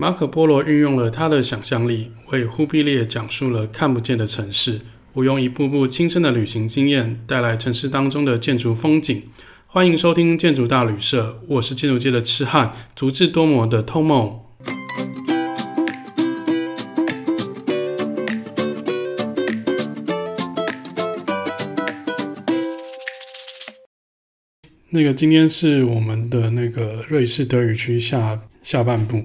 马可波罗运用了他的想象力，为忽必烈讲述了看不见的城市。我用一步步亲身的旅行经验，带来城市当中的建筑风景。欢迎收听建筑大旅社，我是建筑界的痴汉，足智多谋的 Tomo。那个今天是我们的那个瑞士德语区下下半部。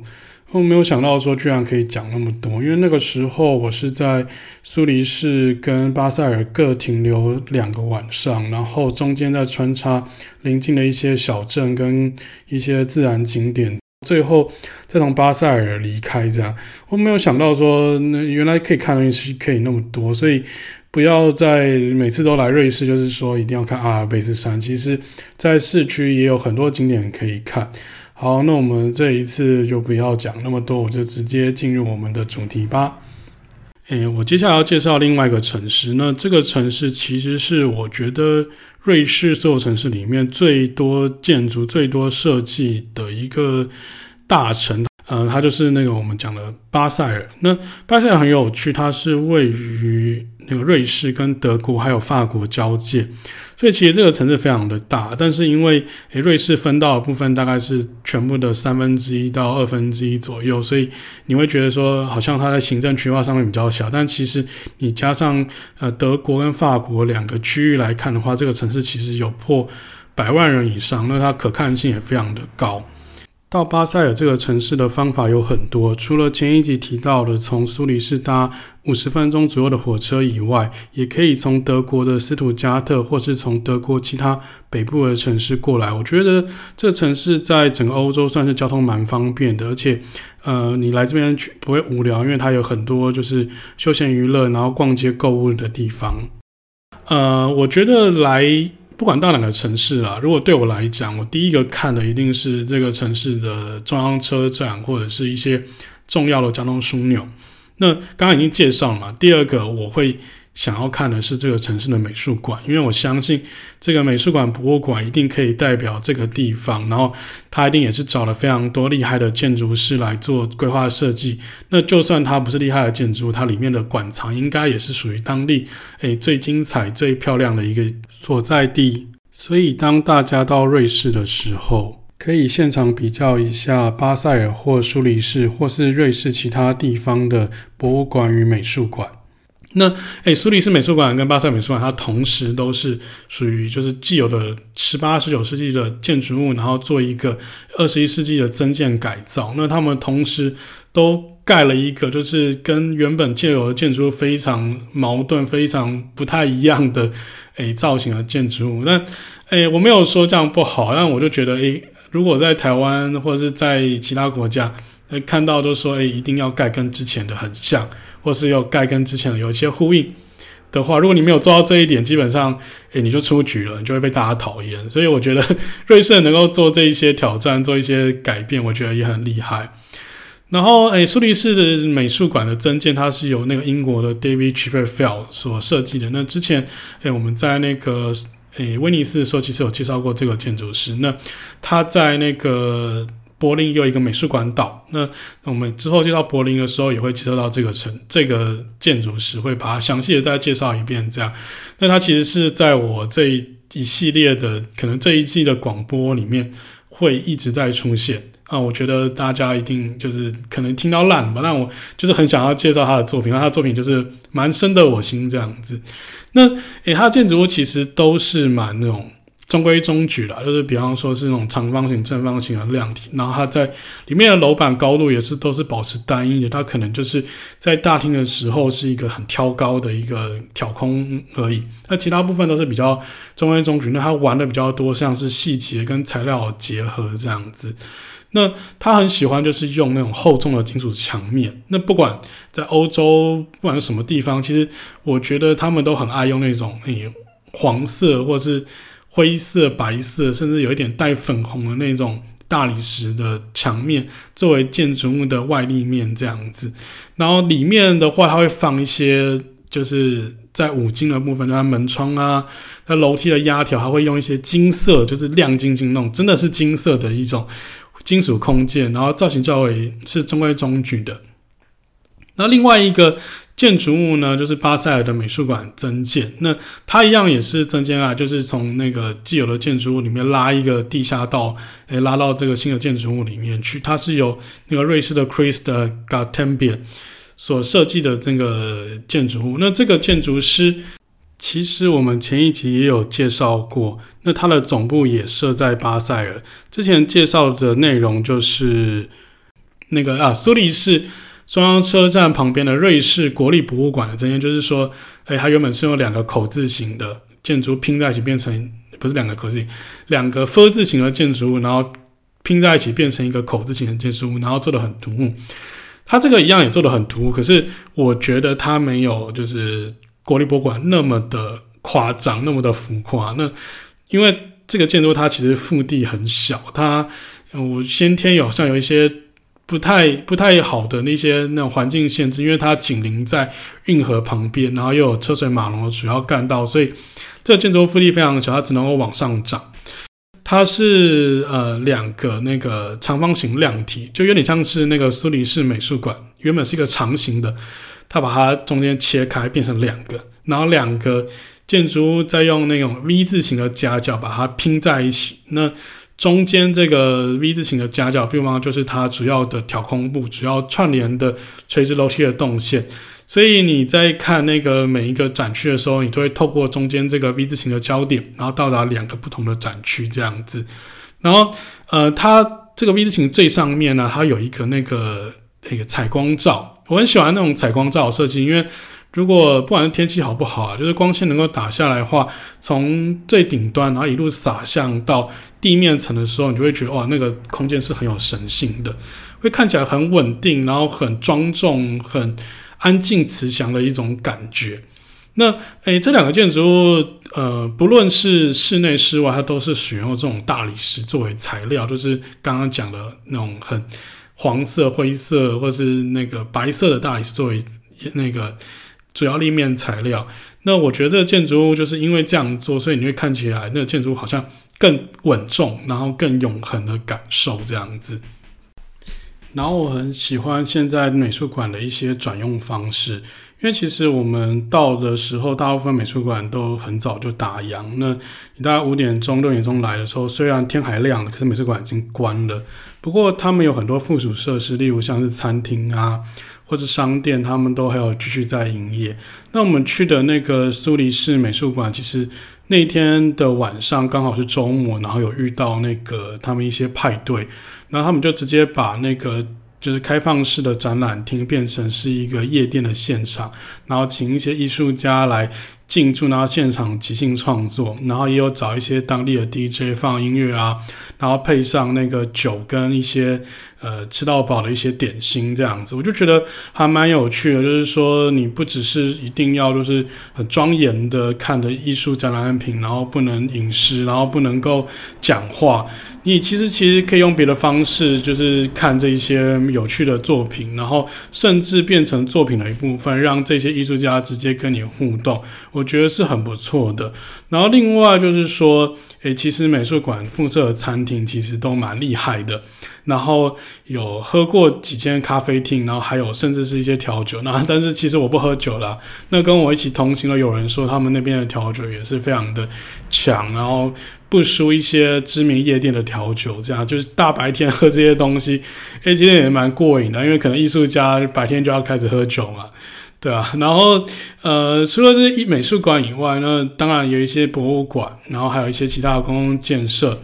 我没有想到说居然可以讲那么多，因为那个时候我是在苏黎世跟巴塞尔各停留两个晚上，然后中间再穿插临近的一些小镇跟一些自然景点，最后再从巴塞尔离开。这样我没有想到说，那原来可以看的东西可以那么多，所以不要再每次都来瑞士，就是说一定要看阿尔卑斯山。其实，在市区也有很多景点可以看。好，那我们这一次就不要讲那么多，我就直接进入我们的主题吧。诶，我接下来要介绍另外一个城市，那这个城市其实是我觉得瑞士所有城市里面最多建筑、最多设计的一个大城。呃，它就是那个我们讲的巴塞尔。那巴塞尔很有趣，它是位于那个瑞士跟德国还有法国交界，所以其实这个城市非常的大。但是因为诶瑞士分到的部分大概是全部的三分之一到二分之一左右，所以你会觉得说好像它在行政区划上面比较小。但其实你加上呃德国跟法国两个区域来看的话，这个城市其实有破百万人以上，那它可看性也非常的高。到巴塞尔这个城市的方法有很多，除了前一集提到的从苏黎世搭五十分钟左右的火车以外，也可以从德国的斯图加特，或是从德国其他北部的城市过来。我觉得这城市在整个欧洲算是交通蛮方便的，而且，呃，你来这边去不会无聊，因为它有很多就是休闲娱乐，然后逛街购物的地方。呃，我觉得来。不管到哪个城市啊，如果对我来讲，我第一个看的一定是这个城市的中央车站或者是一些重要的交通枢纽。那刚刚已经介绍了嘛，第二个我会。想要看的是这个城市的美术馆，因为我相信这个美术馆博物馆一定可以代表这个地方，然后他一定也是找了非常多厉害的建筑师来做规划设计。那就算它不是厉害的建筑，它里面的馆藏应该也是属于当地诶最精彩、最漂亮的一个所在地。所以当大家到瑞士的时候，可以现场比较一下巴塞尔或苏黎世或是瑞士其他地方的博物馆与美术馆。那诶，苏黎世美术馆跟巴塞美术馆，它同时都是属于就是既有的十八、十九世纪的建筑物，然后做一个二十一世纪的增建改造。那他们同时都盖了一个，就是跟原本既有的建筑物非常矛盾、非常不太一样的诶造型的建筑物。那诶，我没有说这样不好，但我就觉得诶，如果在台湾或者是在其他国家，诶看到都说诶一定要盖跟之前的很像。或是要盖跟之前的有一些呼应的话，如果你没有做到这一点，基本上，诶，你就出局了，你就会被大家讨厌。所以我觉得 瑞士能够做这一些挑战，做一些改变，我觉得也很厉害。然后，诶，苏黎世的美术馆的增建，它是由那个英国的 David c h i p p e r f e l d 所设计的。那之前，诶，我们在那个诶威尼斯的时候，其实有介绍过这个建筑师。那他在那个。柏林也有一个美术馆岛，那我们之后介绍柏林的时候，也会介绍到这个城这个建筑师，会把它详细的再介绍一遍。这样，那它其实是在我这一一系列的可能这一季的广播里面会一直在出现啊。我觉得大家一定就是可能听到烂吧，但我就是很想要介绍他的作品，那他的作品就是蛮深得我心这样子。那诶，他的建筑物其实都是蛮那种。中规中矩啦，就是比方说是那种长方形、正方形的量体，然后它在里面的楼板高度也是都是保持单一的，它可能就是在大厅的时候是一个很挑高的一个挑空而已，那其他部分都是比较中规中矩。那它玩的比较多，像是细节跟材料结合这样子。那他很喜欢就是用那种厚重的金属墙面。那不管在欧洲，不管是什么地方，其实我觉得他们都很爱用那种诶、黄色或是。灰色、白色，甚至有一点带粉红的那种大理石的墙面，作为建筑物的外立面这样子。然后里面的话，它会放一些，就是在五金的部分，它门窗啊，它楼梯的压条，还会用一些金色，就是亮晶晶那种，真的是金色的一种金属空间，然后造型较为是中规中矩的。那另外一个建筑物呢，就是巴塞尔的美术馆增建。那它一样也是增建啊，就是从那个既有的建筑物里面拉一个地下道，诶，拉到这个新的建筑物里面去。它是由那个瑞士的 Christ Gartenbau 所设计的这个建筑物。那这个建筑师，其实我们前一集也有介绍过。那它的总部也设在巴塞尔。之前介绍的内容就是那个啊，苏黎世。中央车站旁边的瑞士国立博物馆的增建，就是说，哎，它原本是用两个口字形的建筑拼在一起，变成不是两个口字形，两个 “F” 字形的建筑物，然后拼在一起变成一个口字形的建筑物，然后做的很突兀。它这个一样也做的很突兀，可是我觉得它没有就是国立博物馆那么的夸张，那么的浮夸。那因为这个建筑它其实腹地很小，它我先天有像有一些。不太不太好的那些那种环境限制，因为它紧邻在运河旁边，然后又有车水马龙的主要干道，所以这个建筑物腹地非常小，它只能够往上长。它是呃两个那个长方形量体，就有点像是那个苏黎世美术馆，原本是一个长形的，它把它中间切开变成两个，然后两个建筑物再用那种 V 字形的夹角把它拼在一起。那中间这个 V 字形的夹角，地方就是它主要的挑空部，主要串联的垂直楼梯的动线。所以你在看那个每一个展区的时候，你都会透过中间这个 V 字形的焦点，然后到达两个不同的展区这样子。然后，呃，它这个 V 字形最上面呢，它有一个那个那个采光罩，我很喜欢那种采光罩设计，因为。如果不管是天气好不好啊，就是光线能够打下来的话，从最顶端然后一路洒向到地面层的时候，你就会觉得哇，那个空间是很有神性的，会看起来很稳定，然后很庄重、很安静、慈祥的一种感觉。那诶，这两个建筑物，呃，不论是室内室外，它都是使用这种大理石作为材料，就是刚刚讲的那种很黄色、灰色或是那个白色的大理石作为那个。主要立面材料，那我觉得这个建筑物就是因为这样做，所以你会看起来那个建筑物好像更稳重，然后更永恒的感受这样子。然后我很喜欢现在美术馆的一些转用方式，因为其实我们到的时候，大部分美术馆都很早就打烊。那你大概五点钟、六点钟来的时候，虽然天还亮了，可是美术馆已经关了。不过他们有很多附属设施，例如像是餐厅啊。或者商店，他们都还有继续在营业。那我们去的那个苏黎世美术馆，其实那天的晚上刚好是周末，然后有遇到那个他们一些派对，然后他们就直接把那个就是开放式的展览厅变成是一个夜店的现场，然后请一些艺术家来进驻，然后现场即兴创作，然后也有找一些当地的 DJ 放音乐啊，然后配上那个酒跟一些。呃，吃到饱的一些点心这样子，我就觉得还蛮有趣的。就是说，你不只是一定要就是很庄严的看的艺术展览品，然后不能饮食，然后不能够讲话。你其实其实可以用别的方式，就是看这一些有趣的作品，然后甚至变成作品的一部分，让这些艺术家直接跟你互动。我觉得是很不错的。然后另外就是说，诶，其实美术馆附设的餐厅其实都蛮厉害的。然后有喝过几间咖啡厅，然后还有甚至是一些调酒。那 但是其实我不喝酒啦。那跟我一起同行的有人说，他们那边的调酒也是非常的强，然后不输一些知名夜店的调酒。这样就是大白天喝这些东西，诶，其实也蛮过瘾的。因为可能艺术家白天就要开始喝酒嘛，对啊。然后呃，除了这些美术馆以外，那当然有一些博物馆，然后还有一些其他的公共建设。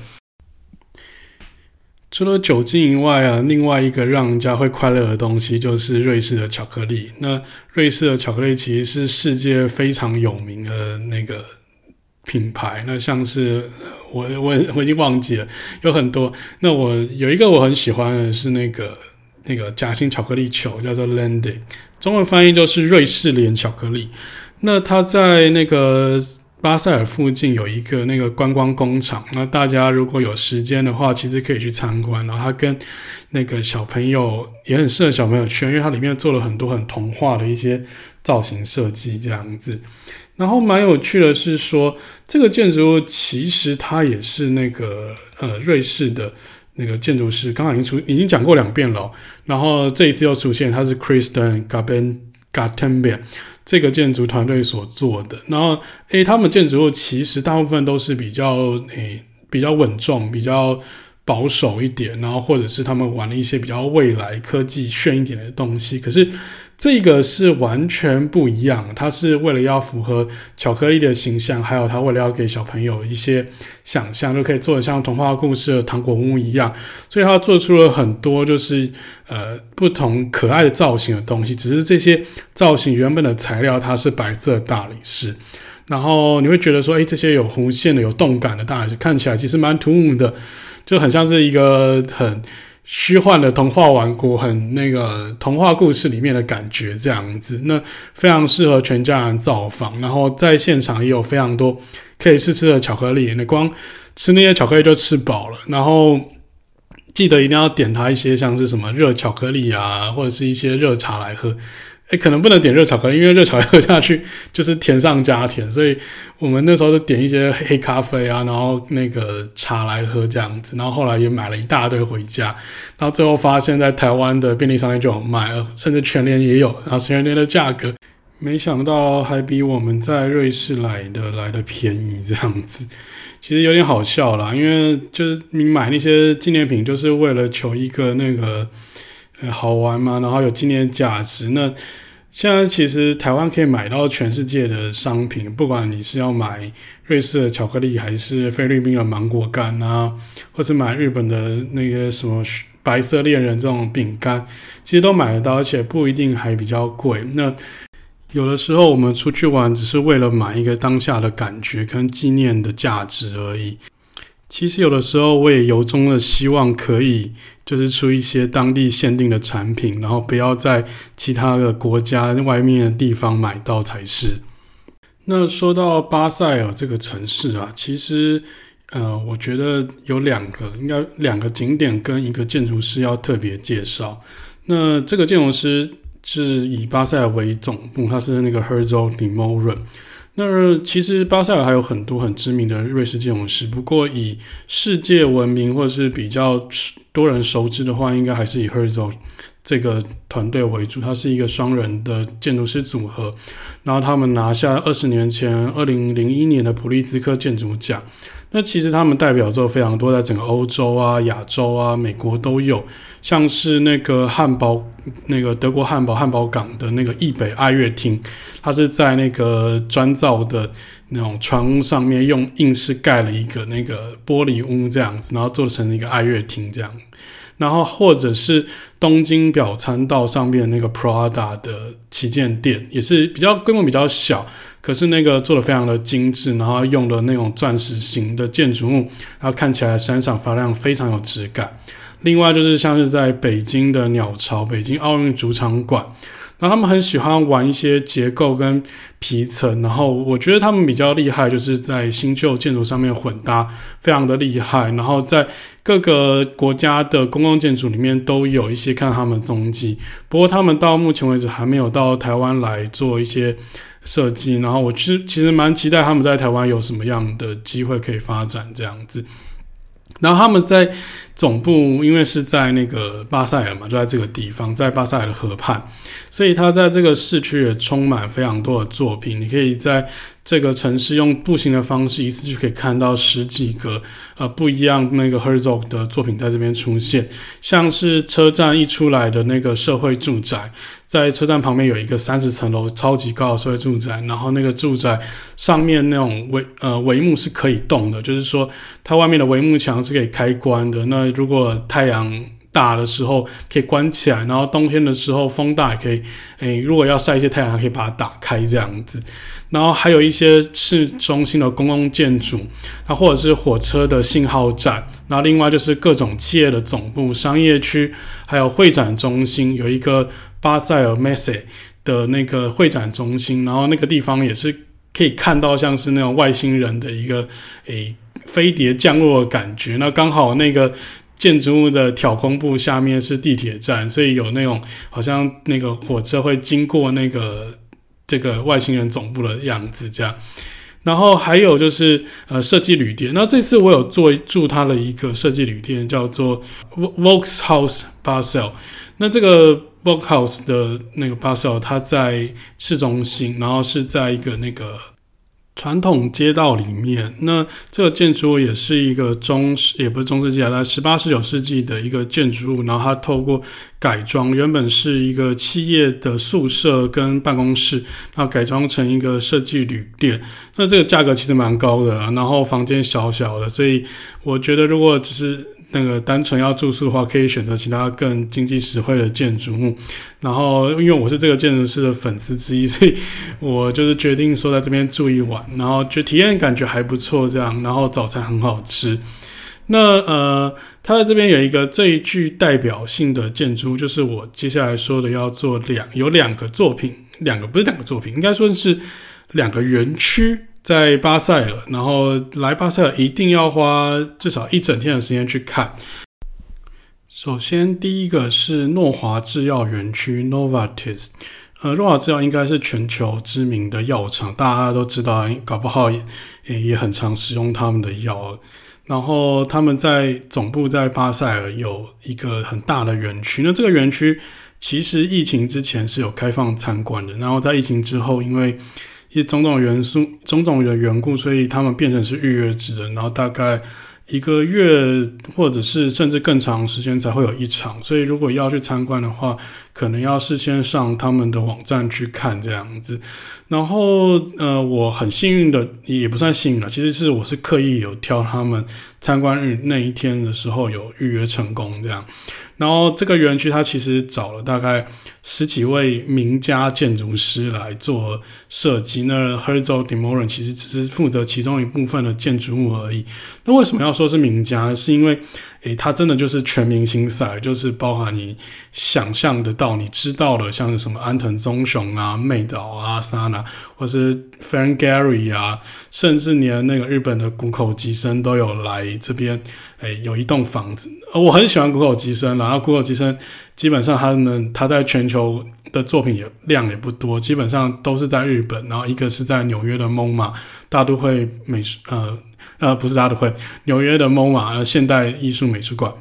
除了酒精以外啊，另外一个让人家会快乐的东西就是瑞士的巧克力。那瑞士的巧克力其实是世界非常有名的那个品牌。那像是我我我已经忘记了，有很多。那我有一个我很喜欢的是那个那个夹心巧克力球，叫做 Lande，中文翻译就是瑞士莲巧克力。那它在那个。巴塞尔附近有一个那个观光工厂，那大家如果有时间的话，其实可以去参观。然后它跟那个小朋友也很适合小朋友去，因为它里面做了很多很童话的一些造型设计这样子。然后蛮有趣的是说，这个建筑物其实它也是那个呃瑞士的那个建筑师，刚刚已经出已经讲过两遍了。然后这一次又出现，他是 Kristen Gartenbær 这个建筑团队所做的。然后，诶，他们建筑物其实大部分都是比较诶比较稳重、比较保守一点，然后或者是他们玩了一些比较未来科技炫一点的东西。可是。这个是完全不一样，它是为了要符合巧克力的形象，还有它为了要给小朋友一些想象，就可以做得像童话故事的糖果屋一样，所以它做出了很多就是呃不同可爱的造型的东西。只是这些造型原本的材料它是白色大理石，然后你会觉得说，诶，这些有弧线的、有动感的大理石看起来其实蛮突兀的，就很像是一个很。虚幻的童话王国，很那个童话故事里面的感觉，这样子，那非常适合全家人造访。然后在现场也有非常多可以试吃的巧克力，你光吃那些巧克力就吃饱了。然后记得一定要点它一些像是什么热巧克力啊，或者是一些热茶来喝。诶，可能不能点热巧克力，因为热巧克力喝下去就是甜上加甜，所以我们那时候就点一些黑咖啡啊，然后那个茶来喝这样子，然后后来也买了一大堆回家，然后最后发现，在台湾的便利商店就有卖，甚至全联也有，然后全联的价格，没想到还比我们在瑞士来的来的便宜这样子，其实有点好笑啦，因为就是你买那些纪念品，就是为了求一个那个。好玩吗，然后有纪念价值。那现在其实台湾可以买到全世界的商品，不管你是要买瑞士的巧克力，还是菲律宾的芒果干啊，或是买日本的那个什么白色恋人这种饼干，其实都买得到，而且不一定还比较贵。那有的时候我们出去玩，只是为了买一个当下的感觉跟纪念的价值而已。其实有的时候我也由衷的希望可以。就是出一些当地限定的产品，然后不要在其他的国家外面的地方买到才是。那说到巴塞尔这个城市啊，其实呃，我觉得有两个，应该两个景点跟一个建筑师要特别介绍。那这个建筑师是以巴塞尔为总部，他是那个 Herzog & de Meuron。那其实巴塞尔还有很多很知名的瑞士建筑师，不过以世界闻名或者是比较多人熟知的话，应该还是以 Herzog 这个团队为主。他是一个双人的建筑师组合，然后他们拿下二十年前二零零一年的普利兹克建筑奖。那其实他们代表作非常多，在整个欧洲啊、亚洲啊、美国都有，像是那个汉堡，那个德国汉堡汉堡港的那个易北爱乐厅，它是在那个砖造的那种船屋上面用硬式盖了一个那个玻璃屋这样子，然后做成一个爱乐厅这样。然后或者是东京表参道上面那个 Prada 的旗舰店，也是比较规模比较小，可是那个做的非常的精致，然后用的那种钻石型的建筑物，然后看起来闪闪发亮，非常有质感。另外就是像是在北京的鸟巢北京奥运主场馆。然后他们很喜欢玩一些结构跟皮层，然后我觉得他们比较厉害，就是在新旧建筑上面混搭，非常的厉害。然后在各个国家的公共建筑里面都有一些看他们踪迹，不过他们到目前为止还没有到台湾来做一些设计。然后我其实其实蛮期待他们在台湾有什么样的机会可以发展这样子。然后他们在总部，因为是在那个巴塞尔嘛，就在这个地方，在巴塞尔的河畔，所以他在这个市区也充满非常多的作品。你可以在这个城市用步行的方式，一次就可以看到十几个呃不一样那个 Herzog 的作品在这边出现，像是车站一出来的那个社会住宅。在车站旁边有一个三十层楼超级高的社会住宅，然后那个住宅上面那种帷呃帷幕是可以动的，就是说它外面的帷幕墙是可以开关的。那如果太阳大的时候可以关起来，然后冬天的时候风大也可以，诶，如果要晒一些太阳，还可以把它打开这样子。然后还有一些市中心的公共建筑，那，或者是火车的信号站，然后另外就是各种企业的总部、商业区，还有会展中心，有一个巴塞尔 Messe 的那个会展中心，然后那个地方也是可以看到像是那种外星人的一个诶飞碟降落的感觉。那刚好那个建筑物的挑空部下面是地铁站，所以有那种好像那个火车会经过那个。这个外星人总部的样子，这样。然后还有就是呃设计旅店，那这次我有做住他的一个设计旅店，叫做 Volkshaus Basel。那这个 Volkshaus 的那个 Basel，它在市中心，然后是在一个那个。传统街道里面，那这个建筑物也是一个中世，也不是中世纪啊，在十八、十九世纪的一个建筑物。然后它透过改装，原本是一个企业的宿舍跟办公室，然后改装成一个设计旅店。那这个价格其实蛮高的，然后房间小小的，所以我觉得如果只是。那个单纯要住宿的话，可以选择其他更经济实惠的建筑物。然后，因为我是这个建筑师的粉丝之一，所以我就是决定说在这边住一晚，然后就体验感觉还不错，这样。然后早餐很好吃。那呃，它在这边有一个最具代表性的建筑，就是我接下来说的要做两有两个作品，两个不是两个作品，应该说是两个园区。在巴塞尔，然后来巴塞尔一定要花至少一整天的时间去看。首先，第一个是诺华制药园区 （Novartis）。呃，诺华制药应该是全球知名的药厂，大家都知道，搞不好也也很常使用他们的药。然后，他们在总部在巴塞尔有一个很大的园区。那这个园区其实疫情之前是有开放参观的，然后在疫情之后，因为一种种元素、种种的缘故，所以他们变成是预约制的，然后大概一个月或者是甚至更长时间才会有一场。所以如果要去参观的话，可能要事先上他们的网站去看这样子。然后呃，我很幸运的，也不算幸运了，其实是我是刻意有挑他们参观日那一天的时候有预约成功这样。然后这个园区它其实找了大概十几位名家建筑师来做设计，那 Herzog & de Meuron 其实只是负责其中一部分的建筑物而已。那为什么要说是名家？是因为诶，它真的就是全明星赛，就是包含你想象得到、你知道的，像是什么安藤忠雄啊、妹岛啊、沙拿，或是 Frank Gehry 啊，甚至连那个日本的谷口吉生都有来这边。诶，有一栋房子，我很喜欢谷口吉生，然后谷口吉生基本上他们他在全球的作品也量也不多，基本上都是在日本，然后一个是在纽约的 MoMA 大都会美术，呃呃不是他的会，纽约的 MoMA 现代艺术美术馆。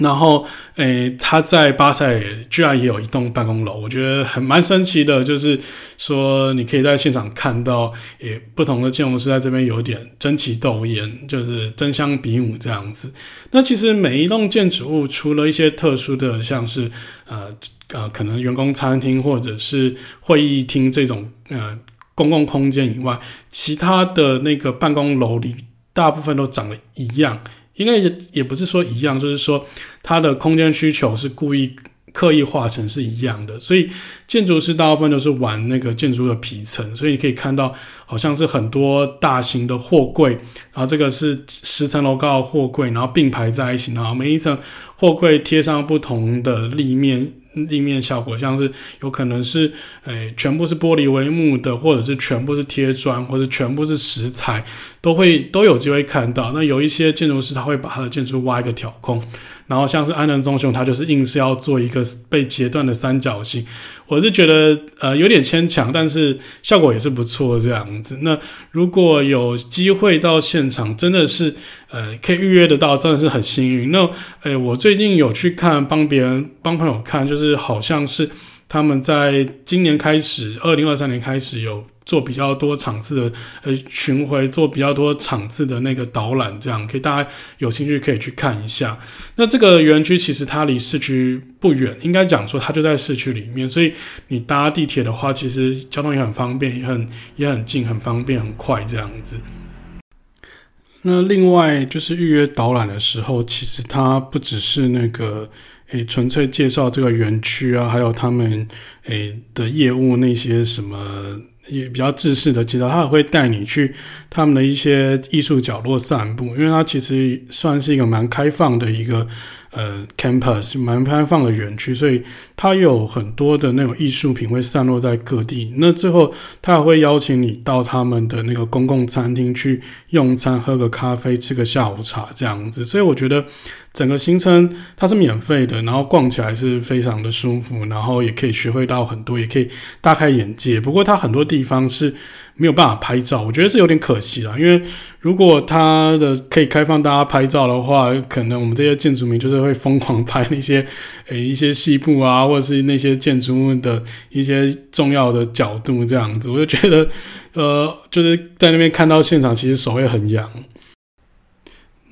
然后，诶，他在巴塞居然也有一栋办公楼，我觉得很蛮神奇的。就是说，你可以在现场看到，诶，不同的建筑师在这边有点争奇斗艳，就是争相比武这样子。那其实每一栋建筑物，除了一些特殊的，像是呃呃，可能员工餐厅或者是会议厅这种呃公共空间以外，其他的那个办公楼里，大部分都长得一样。应该也也不是说一样，就是说它的空间需求是故意刻意画成是一样的，所以建筑师大部分都是玩那个建筑的皮层，所以你可以看到好像是很多大型的货柜，然后这个是十层楼高的货柜，然后并排在一起，然后每一层货柜贴上不同的立面。立面效果像是有可能是，诶、全部是玻璃帷幕的，或者是全部是贴砖，或者全部是石材，都会都有机会看到。那有一些建筑师他会把他的建筑挖一个挑空，然后像是安藤忠雄，他就是硬是要做一个被截断的三角形。我是觉得呃有点牵强，但是效果也是不错这样子。那如果有机会到现场，真的是呃可以预约得到，真的是很幸运。那诶、我最近有去看，帮别人帮朋友看，就是好像是他们在今年开始，二零二三年开始有。做比较多场次的呃巡回，做比较多场次的那个导览，这样可以大家有兴趣可以去看一下。那这个园区其实它离市区不远，应该讲说它就在市区里面，所以你搭地铁的话，其实交通也很方便，也很也很近，很方便，很快这样子。那另外就是预约导览的时候，其实它不只是那个诶纯粹介绍这个园区啊，还有他们诶的业务那些什么。也比较自私的介绍，他也会带你去他们的一些艺术角落散步，因为他其实算是一个蛮开放的一个呃，campus 蛮开放的园区，所以它有很多的那种艺术品会散落在各地。那最后，他还会邀请你到他们的那个公共餐厅去用餐，喝个咖啡，吃个下午茶这样子。所以我觉得整个行程它是免费的，然后逛起来是非常的舒服，然后也可以学会到很多，也可以大开眼界。不过它很多地方是没有办法拍照，我觉得是有点可惜了。因为如果它的可以开放大家拍照的话，可能我们这些建筑迷就是会疯狂拍那些 诶、一些细部啊，或者是那些建筑物的一些重要的角度这样子。我就觉得，呃，就是在那边看到现场，其实手会很痒。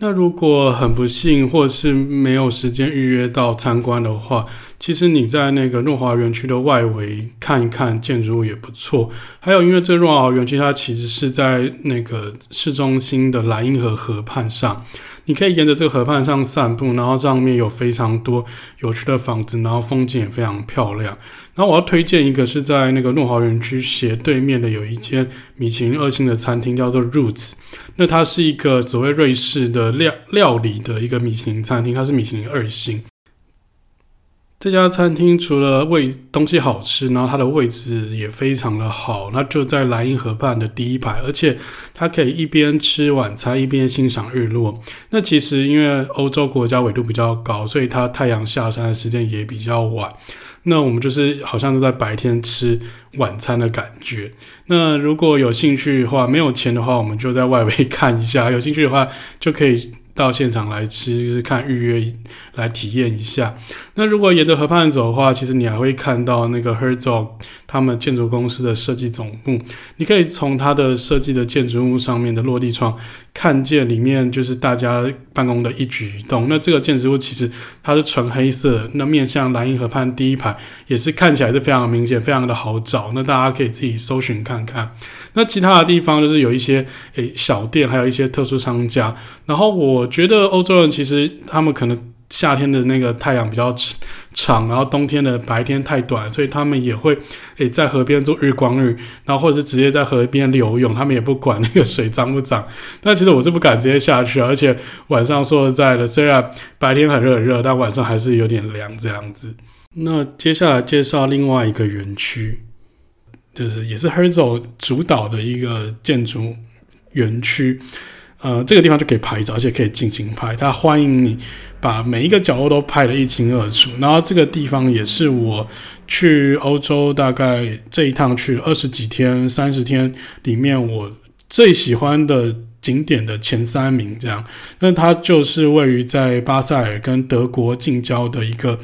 那如果很不幸，或是没有时间预约到参观的话，其实你在那个诺华园区的外围看一看建筑物也不错。还有，因为这诺华园区它其实是在那个市中心的莱茵河河畔上。你可以沿着这个河畔上散步，然后上面有非常多有趣的房子，然后风景也非常漂亮。然后我要推荐一个是在那个诺华园区斜对面的有一间米其林二星的餐厅，叫做 Roots。那它是一个所谓瑞士的料料理的一个米其林餐厅，它是米其林二星。这家餐厅除了位东西好吃，然后它的位置也非常的好，那就在莱茵河畔的第一排，而且它可以一边吃晚餐一边欣赏日落。那其实因为欧洲国家纬度比较高，所以它太阳下山的时间也比较晚。那我们就是好像是在白天吃晚餐的感觉。那如果有兴趣的话，没有钱的话，我们就在外围 看一下；有兴趣的话，就可以。到现场来吃，看预约来体验一下。那如果沿着河畔走的话，其实你还会看到那个 Herzog 他们建筑公司的设计总部。你可以从它的设计的建筑物上面的落地窗看见里面就是大家办公的一举一动。那这个建筑物其实它是纯黑色，那面向莱茵河畔第一排也是看起来是非常明显，非常的好找。那大家可以自己搜寻看看。那其他的地方就是有一些诶、小店，还有一些特殊商家。然后我觉得欧洲人其实他们可能夏天的那个太阳比较长，然后冬天的白天太短，所以他们也会诶、在河边做日光浴，然后或者是直接在河边游泳，他们也不管那个水脏不脏。但其实我是不敢直接下去，而且晚上说实在的，虽然白天很热很热，但晚上还是有点凉这样子。那接下来介绍另外一个园区。就是也是 HERZO 主导的一个建筑园区，呃，这个地方就可以拍照，而且可以尽情拍。他欢迎你把每一个角落都拍得一清二楚。然后这个地方也是我去欧洲大概这一趟去二十几天、三十天里面我最喜欢的景点的前三名。这样，那它就是位于在巴塞尔跟德国近郊的一个。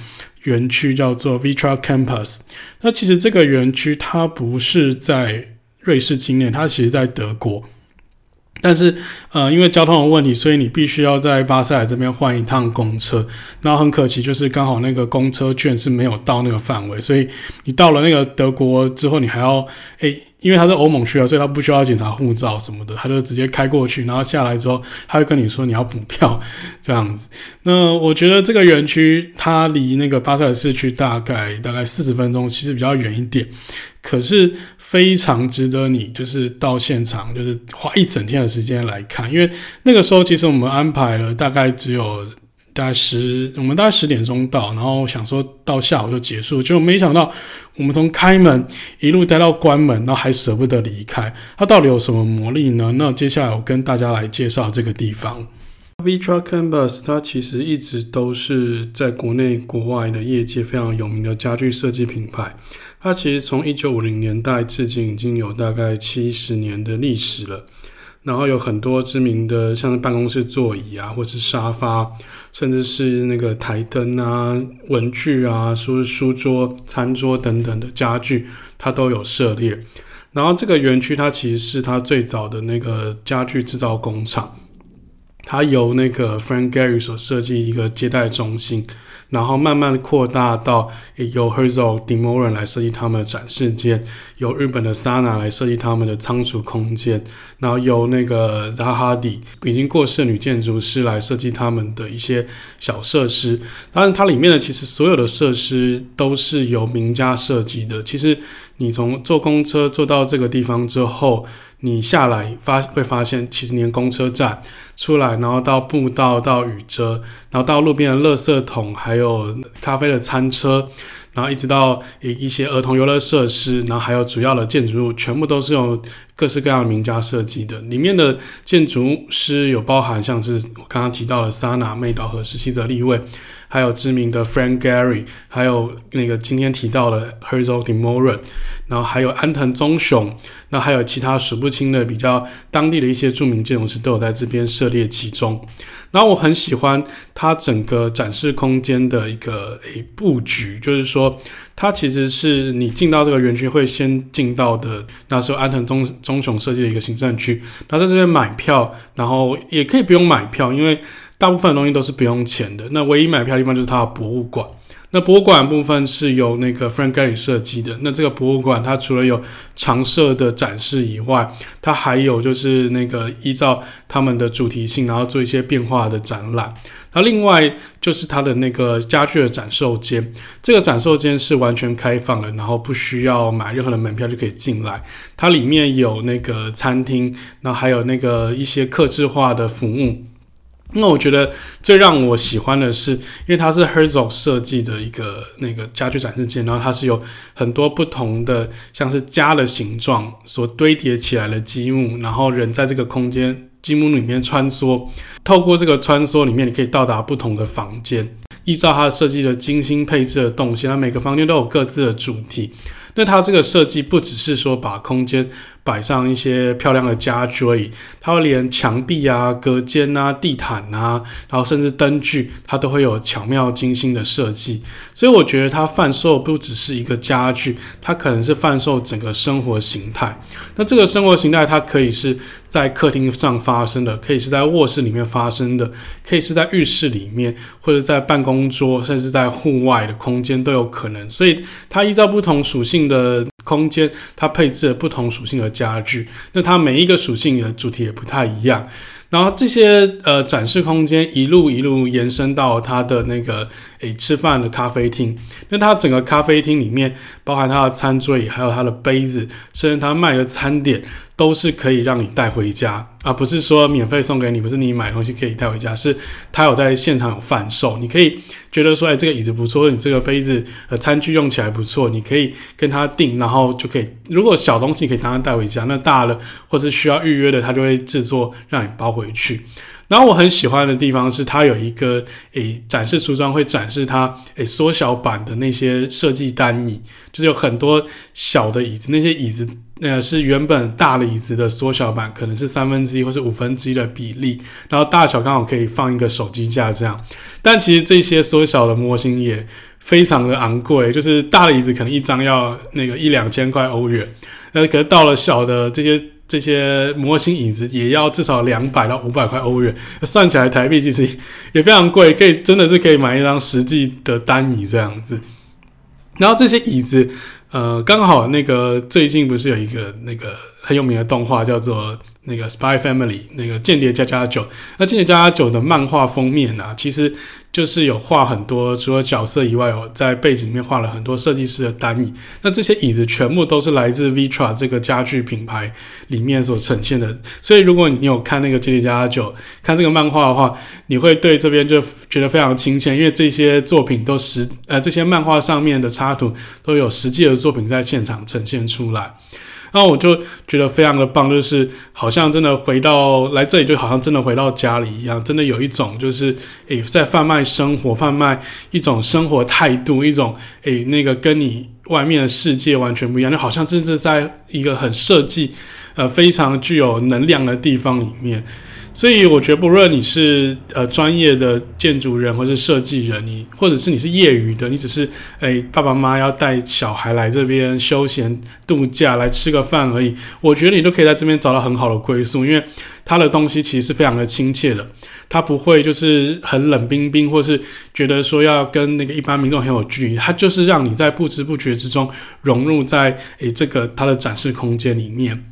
园区叫做 Vitra Campus，那其实这个园区它不是在瑞士境内，它其实在德国。但是，呃，因为交通的问题，所以你必须要在巴塞尔这边换一趟公车。然后很可惜，就是刚好那个公车券是没有到那个范围，所以你到了那个德国之后，你还要，诶，因为它是欧盟区啊，所以它不需要检查护照什么的，他就直接开过去，然后下来之后，他会跟你说你要补票 这样子。那我觉得这个园区它离那个巴塞尔市区大概大概四十分钟，其实比较远一点。可是非常值得你，就是到现场，就是花一整天的时间来看，因为那个时候其实我们安排了大概只有大概十，我们大概十点钟到，然后想说到下午就结束，结果没想到我们从开门一路待到关门，然后还舍不得离开。它到底有什么魔力呢？那接下来我跟大家来介绍这个地方。Vitra Campus 它其实一直都是在国内国外的业界非常有名的家具设计品牌。它其实从一九五零年代至今已经有大概七十年的历史了，然后有很多知名的，像是办公室座椅啊，或是沙发，甚至是那个台灯啊、文具啊、书书桌、餐桌等等的家具，它都有涉猎。然后这个园区它其实是它最早的那个家具制造工厂，它由那个 Frank Gehry 所设计一个接待中心。然后慢慢扩大到由 Herzog de Meuron 来设计他们的展示间，由日本的 Sana 来设计他们的仓储空间，然后由那个 Zahadi 已经过世的女建筑师来设计他们的一些小设施。当然，它里面的其实所有的设施都是由名家设计的。其实你从坐公车坐到这个地方之后，你下来发会发现，其实连公车站出来，然后到步道到雨遮。然后到路边的垃圾桶，还有咖啡的餐车。然后一直到一一些儿童游乐设施，然后还有主要的建筑物，全部都是用各式各样的名家设计的。里面的建筑师有包含像是我刚刚提到的 Sana、妹岛和世、西泽立卫，还有知名的 Frank Gehry，还有那个今天提到的 Herzog de Moren，然后还有安藤忠雄，那还有其他数不清的比较当地的一些著名建筑师都有在这边涉猎其中。然后我很喜欢它整个展示空间的一个诶布局，就是说它其实是你进到这个园区会先进到的，那时候安藤忠忠雄设计的一个行政区。那在这边买票，然后也可以不用买票，因为大部分东西都是不用钱的。那唯一买票的地方就是它的博物馆。那博物馆部分是由那个 Frank Gehry 设计的。那这个博物馆它除了有常设的展示以外，它还有就是那个依照他们的主题性，然后做一些变化的展览。那另外就是它的那个家具的展售间，这个展售间是完全开放的，然后不需要买任何的门票就可以进来。它里面有那个餐厅，然后还有那个一些客制化的服务。那我觉得最让我喜欢的是，因为它是 Herzog 设计的一个那个家具展示间，然后它是有很多不同的像是家的形状所堆叠起来的积木，然后人在这个空间积木里面穿梭，透过这个穿梭里面，你可以到达不同的房间，依照它设计的精心配置的动线，它每个房间都有各自的主题。那它这个设计不只是说把空间摆上一些漂亮的家具而已，它会连墙壁啊、隔间啊、地毯啊，然后甚至灯具，它都会有巧妙精心的设计。所以我觉得它贩售不只是一个家具，它可能是贩售整个生活形态。那这个生活形态，它可以是在客厅上发生的，可以是在卧室里面发生的，可以是在浴室里面，或者在办公桌，甚至在户外的空间都有可能。所以它依照不同属性的空间，它配置了不同属性的家具。那它每一个属性的主题也不太一样。然后这些呃展示空间一路一路延伸到它的那个诶吃饭的咖啡厅。那它整个咖啡厅里面，包含它的餐桌椅，还有它的杯子，甚至它卖的餐点。都是可以让你带回家，而不是说免费送给你，不是你买东西可以带回家，是他有在现场有贩售。你可以觉得说，哎，这个椅子不错，你这个杯子呃餐具用起来不错，你可以跟他订，然后就可以。如果小东西可以当然带回家，那大了或是需要预约的，他就会制作让你包回去。然后我很喜欢的地方是，它有一个诶展示橱窗会展示它诶缩小版的那些设计单椅，就是有很多小的椅子，那些椅子呃是原本大的椅子的缩小版，可能是三分之一或是五分之一的比例，然后大小刚好可以放一个手机架这样。但其实这些缩小的模型也非常的昂贵，就是大的椅子可能一张要那个一两千块欧元，那可是到了小的这些。这些模型椅子也要至少两百到五百块欧元，算起来台币其实也非常贵，可以真的是可以买一张实际的单椅这样子。然后这些椅子，呃，刚好那个最近不是有一个那个很有名的动画叫做那个《Spy Family》那个间谍家家酒，那间谍家家酒的漫画封面啊，其实。就是有画很多，除了角色以外，有在背景里面画了很多设计师的单椅。那这些椅子全部都是来自 Vitra 这个家具品牌里面所呈现的。所以，如果你有看那个《间谍家家酒》，看这个漫画的话，你会对这边就觉得非常亲切，因为这些作品都实呃，这些漫画上面的插图都有实际的作品在现场呈现出来。然后我就觉得非常的棒，就是好像真的回到来这里，就好像真的回到家里一样，真的有一种就是诶，在贩卖生活，贩卖一种生活态度，一种诶，那个跟你外面的世界完全不一样，就好像真的在一个很设计，呃，非常具有能量的地方里面。所以我觉得，不论你是呃专业的建筑人，或是设计人，你或者是你是业余的，你只是诶、爸爸妈妈要带小孩来这边休闲度假，来吃个饭而已，我觉得你都可以在这边找到很好的归宿，因为它的东西其实是非常的亲切的，它不会就是很冷冰冰，或是觉得说要跟那个一般民众很有距离，它就是让你在不知不觉之中融入在诶、这个它的展示空间里面。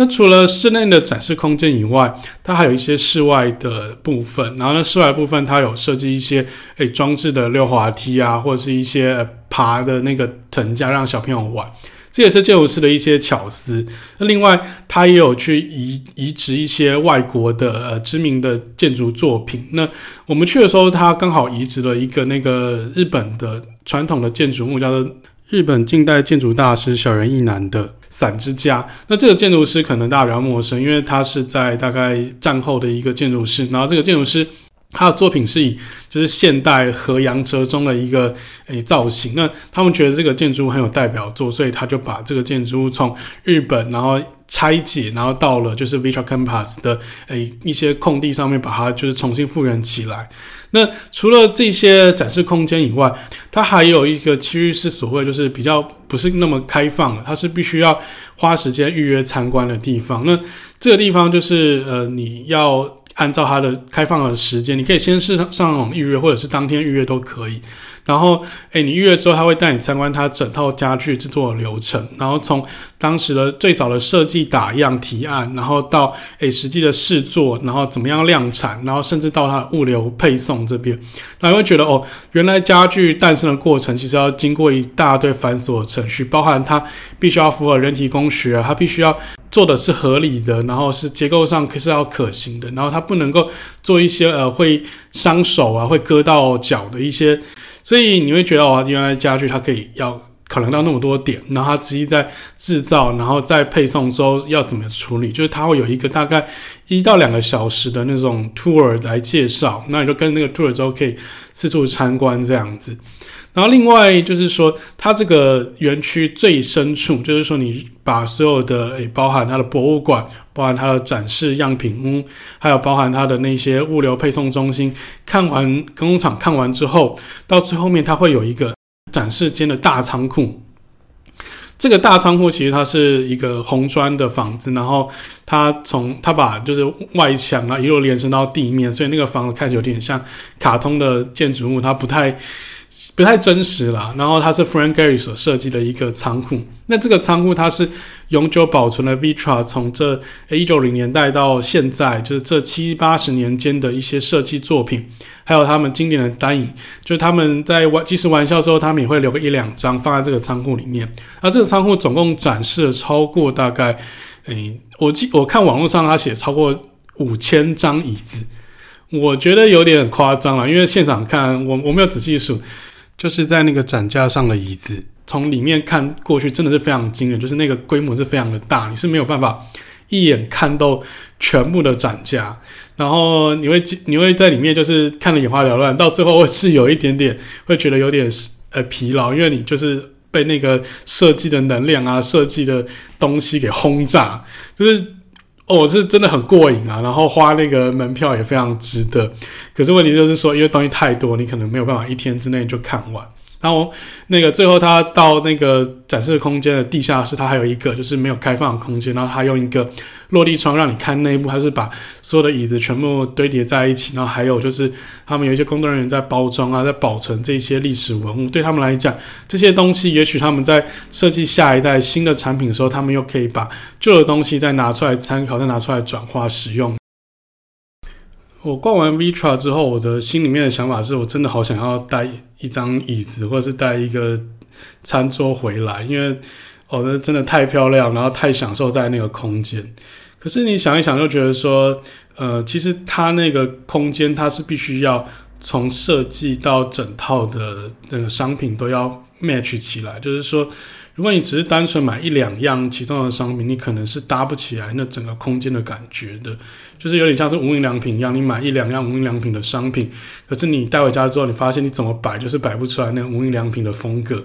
那除了室内的展示空间以外，它还有一些室外的部分。然后呢，室外部分它有设计一些诶装置的溜滑梯啊，或者是一些爬的那个藤架，让小朋友玩。这也是建筑师的一些巧思。那另外，他也有去移移植一些外国的呃知名的建筑作品。那我们去的时候，他刚好移植了一个那个日本的传统的建筑物，叫做日本近代建筑大师小原一男的伞之家。那这个建筑师可能大家比较陌生，因为他是在大概战后的一个建筑师。然后这个建筑师。他的作品是以就是现代和洋折中的一个诶、造型，那他们觉得这个建筑物很有代表作，所以他就把这个建筑物从日本然后拆解，然后到了就是 Vitra Campus 的诶、一些空地上面，把它就是重新复原起来。那除了这些展示空间以外，它还有一个区域是所谓就是比较不是那么开放的，它是必须要花时间预约参观的地方。那这个地方就是呃你要。按照它的开放的时间，你可以先试上上网预约，或者是当天预约都可以。然后，诶，你预约之后，他会带你参观它整套家具制作流程。然后从当时的最早的设计打样提案，然后到诶实际的试做，然后怎么样量产，然后甚至到它的物流配送这边，那你会觉得哦，原来家具诞生的过程其实要经过一大堆繁琐的程序，包含它必须要符合人体工学，它必须要。做的是合理的，然后是结构上可是要可行的，然后它不能够做一些呃会伤手啊、会割到脚的一些，所以你会觉得哦，原来家具它可以要考量到那么多点，然后它直接在制造，然后在配送之后要怎么处理，就是它会有一个大概一到两个小时的那种 tour 来介绍，那你就跟那个 tour 之后可以四处参观这样子。然后另外就是说，它这个园区最深处，就是说你把所有的诶，包含它的博物馆，包含它的展示样品屋，还有包含它的那些物流配送中心，看完工厂看完之后，到最后面它会有一个展示间的大仓库。这个大仓库其实它是一个红砖的房子，然后它从它把就是外墙啊一路延伸到地面，所以那个房子看起来有点像卡通的建筑物，它不太。不太真实啦，然后它是 Frank Gehry 所设计的一个仓库。那这个仓库它是永久保存了 Vitra 从这一九零年代到现在，就是这七八十年间的一些设计作品，还有他们经典的单影。就是他们在玩即时玩笑之后，他们也会留个一两张放在这个仓库里面。那这个仓库总共展示了超过大概，诶，我记我看网络上他写超过五千张椅子。我觉得有点夸张了，因为现场看我我没有仔细数，就是在那个展架上的椅子，从里面看过去真的是非常惊人，就是那个规模是非常的大，你是没有办法一眼看到全部的展架，然后你会你会在里面就是看得眼花缭乱，到最后是有一点点会觉得有点呃疲劳，因为你就是被那个设计的能量啊，设计的东西给轰炸，就是。哦，是真的很过瘾啊！然后花那个门票也非常值得。可是问题就是说，因为东西太多，你可能没有办法一天之内就看完。然后那个最后他到那个展示空间的地下室，它还有一个就是没有开放的空间，然后他用一个落地窗让你看内部，他是把所有的椅子全部堆叠在一起。然后还有就是他们有一些工作人员在包装啊，在保存这些历史文物。对他们来讲，这些东西也许他们在设计下一代新的产品的时候，他们又可以把旧的东西再拿出来参考，再拿出来转化使用。我逛完 Vitra 之后，我的心里面的想法是我真的好想要带一张椅子，或者是带一个餐桌回来，因为哦，那真的太漂亮，然后太享受在那个空间。可是你想一想，就觉得说，呃，其实它那个空间，它是必须要从设计到整套的那个商品都要 match 起来，就是说。如果你只是单纯买一两样其中的商品，你可能是搭不起来那整个空间的感觉的，就是有点像是无印良品一样，你买一两样无印良品的商品，可是你带回家之后，你发现你怎么摆就是摆不出来那个无印良品的风格。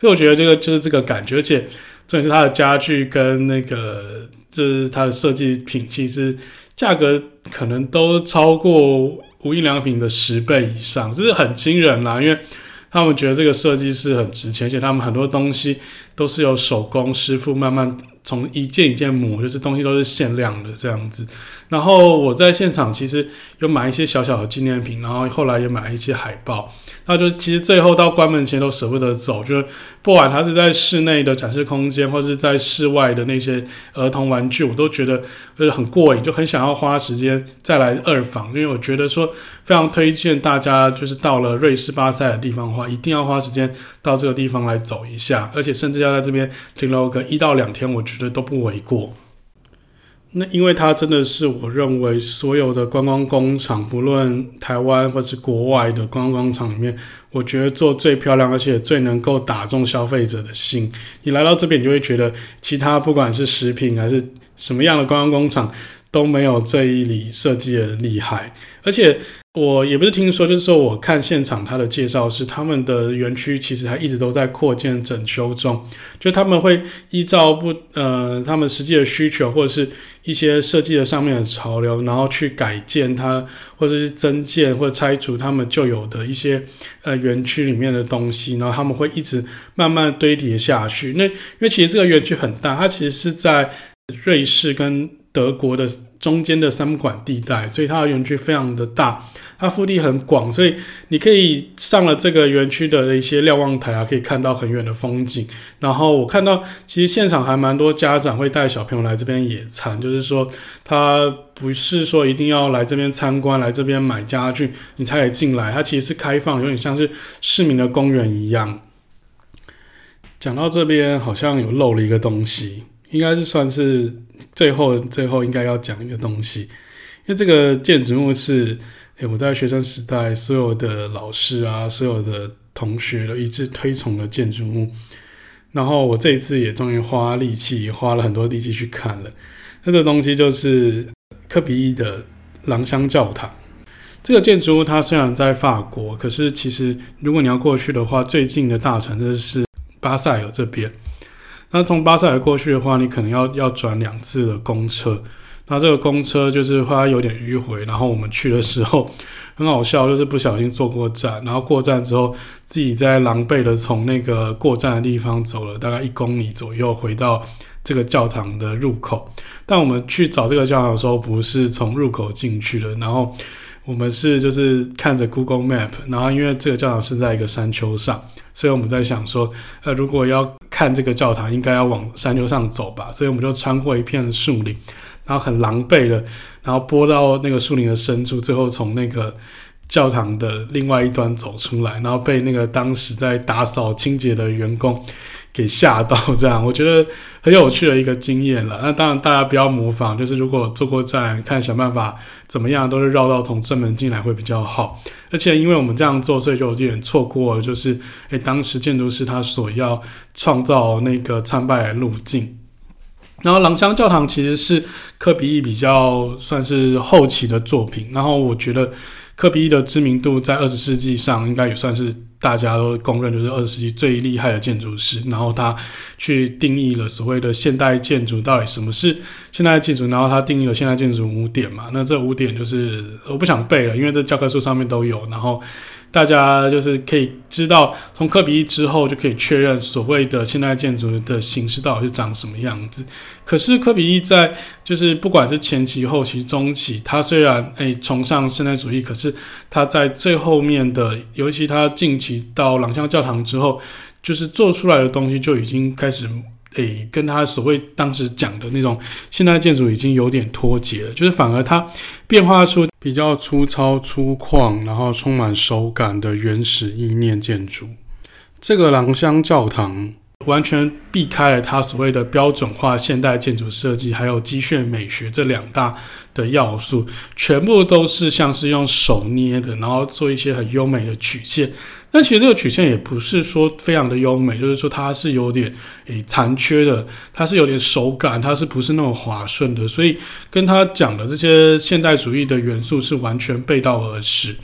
所以我觉得这个就是这个感觉，而且重点是它的家具跟那个这是它的设计品，其实价格可能都超过无印良品的十倍以上，这是很惊人啦，因为。他们觉得这个设计是很值钱，而且他们很多东西都是由手工师傅慢慢从一件一件磨，就是东西都是限量的这样子。然后我在现场其实有买一些小小的纪念品，然后后来也买了一些海报。那就其实最后到关门前都舍不得走，就是不管它是在室内的展示空间，或是在室外的那些儿童玩具，我都觉得呃很过瘾，就很想要花时间再来二访，因为我觉得说非常推荐大家，就是到了瑞士巴塞的地方的话，一定要花时间到这个地方来走一下，而且甚至要在这边停留个一到两天，我觉觉得都不为过。那因为它真的是我认为所有的观光工厂，不论台湾或是国外的观光工厂里面，我觉得做最漂亮，而且最能够打中消费者的心。你来到这边，你就会觉得其他不管是食品还是什么样的观光工厂都没有这一里设计的厉害，而且。我也不是听说，就是说我看现场他的介绍是，他们的园区其实还一直都在扩建整修中，就他们会依照不呃他们实际的需求或者是一些设计的上面的潮流，然后去改建它，或者是增建或者拆除他们旧有的一些呃园区里面的东西，然后他们会一直慢慢堆叠下去。那因为其实这个园区很大，它其实是在瑞士跟德国的中间的三管地带，所以它的园区非常的大。它腹地很广，所以你可以上了这个园区的一些瞭望台啊，可以看到很远的风景。然后我看到，其实现场还蛮多家长会带小朋友来这边野餐，就是说他不是说一定要来这边参观、来这边买家具你才可以进来，它其实是开放，有点像是市民的公园一样。讲到这边，好像有漏了一个东西，应该是算是最后最后应该要讲一个东西，因为这个建筑物是。诶，我在学生时代，所有的老师啊，所有的同学都一致推崇的建筑物。然后我这一次也终于花力气，花了很多力气去看了。那这个东西就是科比意的廊香教堂。这个建筑物它虽然在法国，可是其实如果你要过去的话，最近的大城市是巴塞尔这边。那从巴塞尔过去的话，你可能要要转两次的公车。那这个公车就是它有点迂回，然后我们去的时候很好笑，就是不小心坐过站，然后过站之后自己在狼狈的从那个过站的地方走了大概一公里左右，回到这个教堂的入口。但我们去找这个教堂的时候，不是从入口进去的，然后我们是就是看着 Google Map，然后因为这个教堂是在一个山丘上，所以我们在想说，呃，如果要看这个教堂，应该要往山丘上走吧，所以我们就穿过一片树林。然后很狼狈的，然后拨到那个树林的深处，最后从那个教堂的另外一端走出来，然后被那个当时在打扫清洁的员工给吓到，这样我觉得很有趣的一个经验了。那当然大家不要模仿，就是如果坐过站，看想办法怎么样，都是绕道从正门进来会比较好。而且因为我们这样做，所以就有点错过，就是诶当时建筑师他所要创造那个参拜路径。然后朗香教堂其实是科比意比较算是后期的作品，然后我觉得科比一的知名度在二十世纪上应该也算是大家都公认就是二十世纪最厉害的建筑师。然后他去定义了所谓的现代建筑到底什么是现代建筑，然后他定义了现代建筑五点嘛。那这五点就是我不想背了，因为这教科书上面都有。然后。大家就是可以知道，从科比一之后就可以确认所谓的现代建筑的形式到底是长什么样子。可是科比一在就是不管是前期、后期、中期，他虽然诶崇尚现代主义，可是他在最后面的，尤其他近期到朗香教堂之后，就是做出来的东西就已经开始。诶，跟他所谓当时讲的那种现代建筑已经有点脱节了，就是反而他变化出比较粗糙粗犷，然后充满手感的原始意念建筑。这个廊香教堂完全避开了他所谓的标准化现代建筑设计，还有机械美学这两大的要素，全部都是像是用手捏的，然后做一些很优美的曲线。但其实这个曲线也不是说非常的优美，就是说它是有点诶残缺的，它是有点手感，它是不是那么滑顺的？所以跟他讲的这些现代主义的元素是完全背道而驰。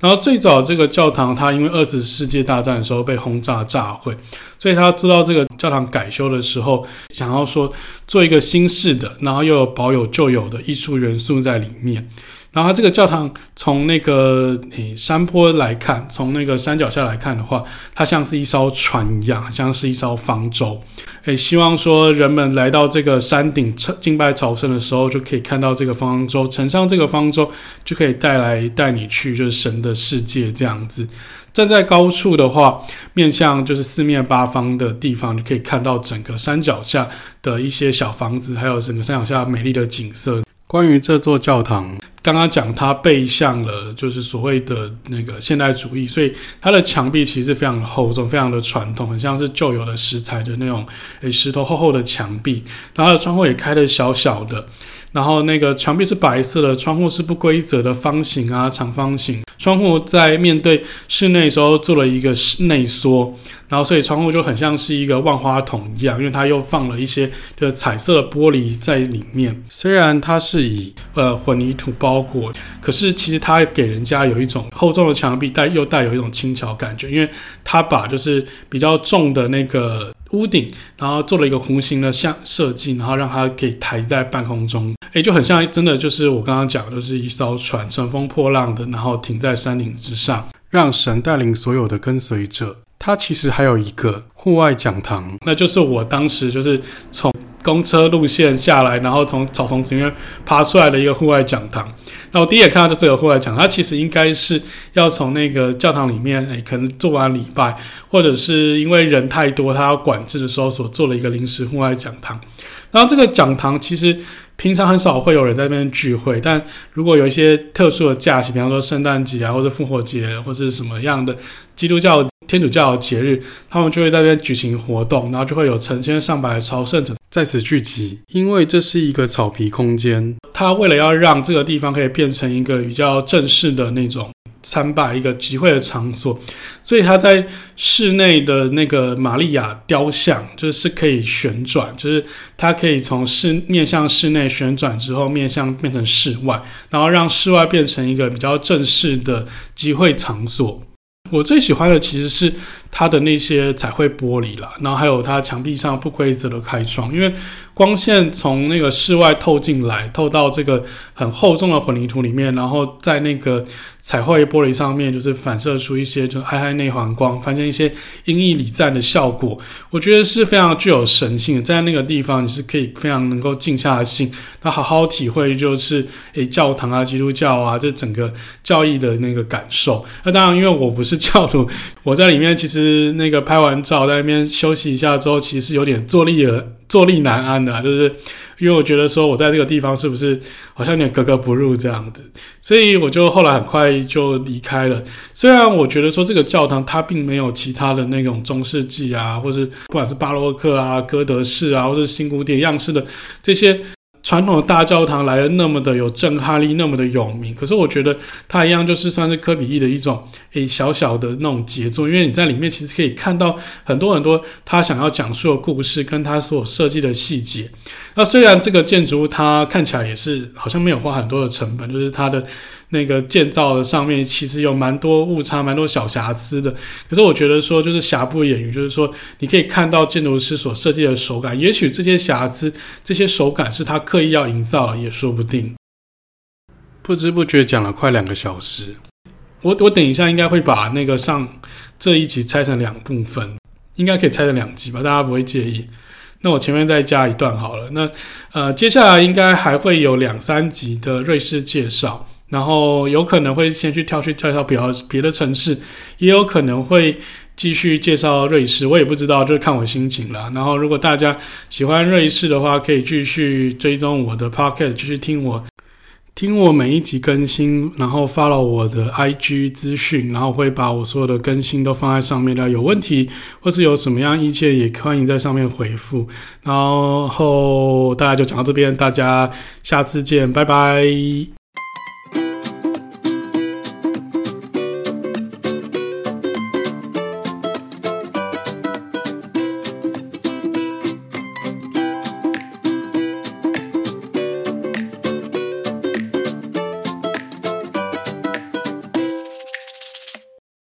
然后最早这个教堂，它因为二次世界大战的时候被轰炸炸毁，所以他知道这个教堂改修的时候，想要说做一个新式的，然后又有保有旧有的艺术元素在里面。然后它这个教堂从那个诶山坡来看，从那个山脚下来看的话，它像是一艘船一样，像是一艘方舟。诶，希望说人们来到这个山顶敬拜朝圣的时候，就可以看到这个方舟，乘上这个方舟就可以带来带你去就是神的世界这样子。站在高处的话，面向就是四面八方的地方，就可以看到整个山脚下的一些小房子，还有整个山脚下美丽的景色。关于这座教堂，刚刚讲它背向了就是所谓的那个现代主义，所以它的墙壁其实非常的厚重，非常的传统，很像是旧有的石材的那种诶石头厚厚的墙壁。然后它的窗户也开的小小的，然后那个墙壁是白色的，窗户是不规则的方形啊，长方形。窗户在面对室内的时候做了一个室内缩，然后所以窗户就很像是一个万花筒一样，因为它又放了一些就是彩色玻璃在里面。虽然它是以呃混凝土包裹，可是其实它给人家有一种厚重的墙壁，带又带有一种轻巧感觉，因为它把就是比较重的那个屋顶，然后做了一个弧形的像设计，然后让它可以抬在半空中。诶，就很像，真的就是我刚刚讲的，就是一艘船乘风破浪的，然后停在山顶之上，让神带领所有的跟随者。它其实还有一个户外讲堂，那就是我当时就是从公车路线下来，然后从草丛里面爬出来的一个户外讲堂。那我第一眼看到就这个户外讲堂，它其实应该是要从那个教堂里面，诶，可能做完礼拜，或者是因为人太多，它要管制的时候所做了一个临时户外讲堂。然后这个讲堂其实。平常很少会有人在那边聚会，但如果有一些特殊的假期，比方说圣诞节啊，或者复活节，或者什么样的基督教、天主教的节日，他们就会在那边举行活动，然后就会有成千上百的朝圣者在此聚集。因为这是一个草皮空间，他为了要让这个地方可以变成一个比较正式的那种。参拜一个集会的场所，所以他在室内的那个玛利亚雕像就是可以旋转，就是它可以从室面向室内旋转之后面向变成室外，然后让室外变成一个比较正式的集会场所。我最喜欢的其实是它的那些彩绘玻璃啦，然后还有它墙壁上不规则的开窗，因为光线从那个室外透进来，透到这个很厚重的混凝土里面，然后在那个彩绘玻璃上面，就是反射出一些就暧暧内环光，发现一些阴翳礼赞的效果。我觉得是非常具有神性的，在那个地方你是可以非常能够静下心，那好好体会就是诶教堂啊、基督教啊这整个教义的那个感受。那当然，因为我不是教徒，我在里面其实那个拍完照在那边休息一下之后，其实有点坐立而坐立难安的啊，就是因为我觉得说我在这个地方是不是好像有点格格不入这样子，所以我就后来很快就离开了。虽然我觉得说这个教堂它并没有其他的那种中世纪啊，或是不管是巴洛克啊、哥德式啊，或是新古典样式的这些。传统的大教堂来的那么的有震撼力，那么的有名，可是我觉得它一样就是算是科比一的一种诶、小小的那种杰作，因为你在里面其实可以看到很多很多他想要讲述的故事，跟他所设计的细节。那虽然这个建筑物它看起来也是好像没有花很多的成本，就是它的。那个建造的上面其实有蛮多误差，蛮多小瑕疵的。可是我觉得说，就是瑕不掩瑜，就是说你可以看到建筑师所设计的手感。也许这些瑕疵、这些手感是他刻意要营造的，也说不定。不知不觉讲了快两个小时，我我等一下应该会把那个上这一集拆成两部分，应该可以拆成两集吧？大家不会介意？那我前面再加一段好了。那呃，接下来应该还会有两三集的瑞士介绍。然后有可能会先去跳去介绍比较别的城市，也有可能会继续介绍瑞士，我也不知道，就是看我心情了。然后如果大家喜欢瑞士的话，可以继续追踪我的 podcast，继续听我听我每一集更新，然后 follow 我的 IG 资讯，然后会把我所有的更新都放在上面的。有问题或是有什么样意见，也欢迎在上面回复。然后大家就讲到这边，大家下次见，拜拜。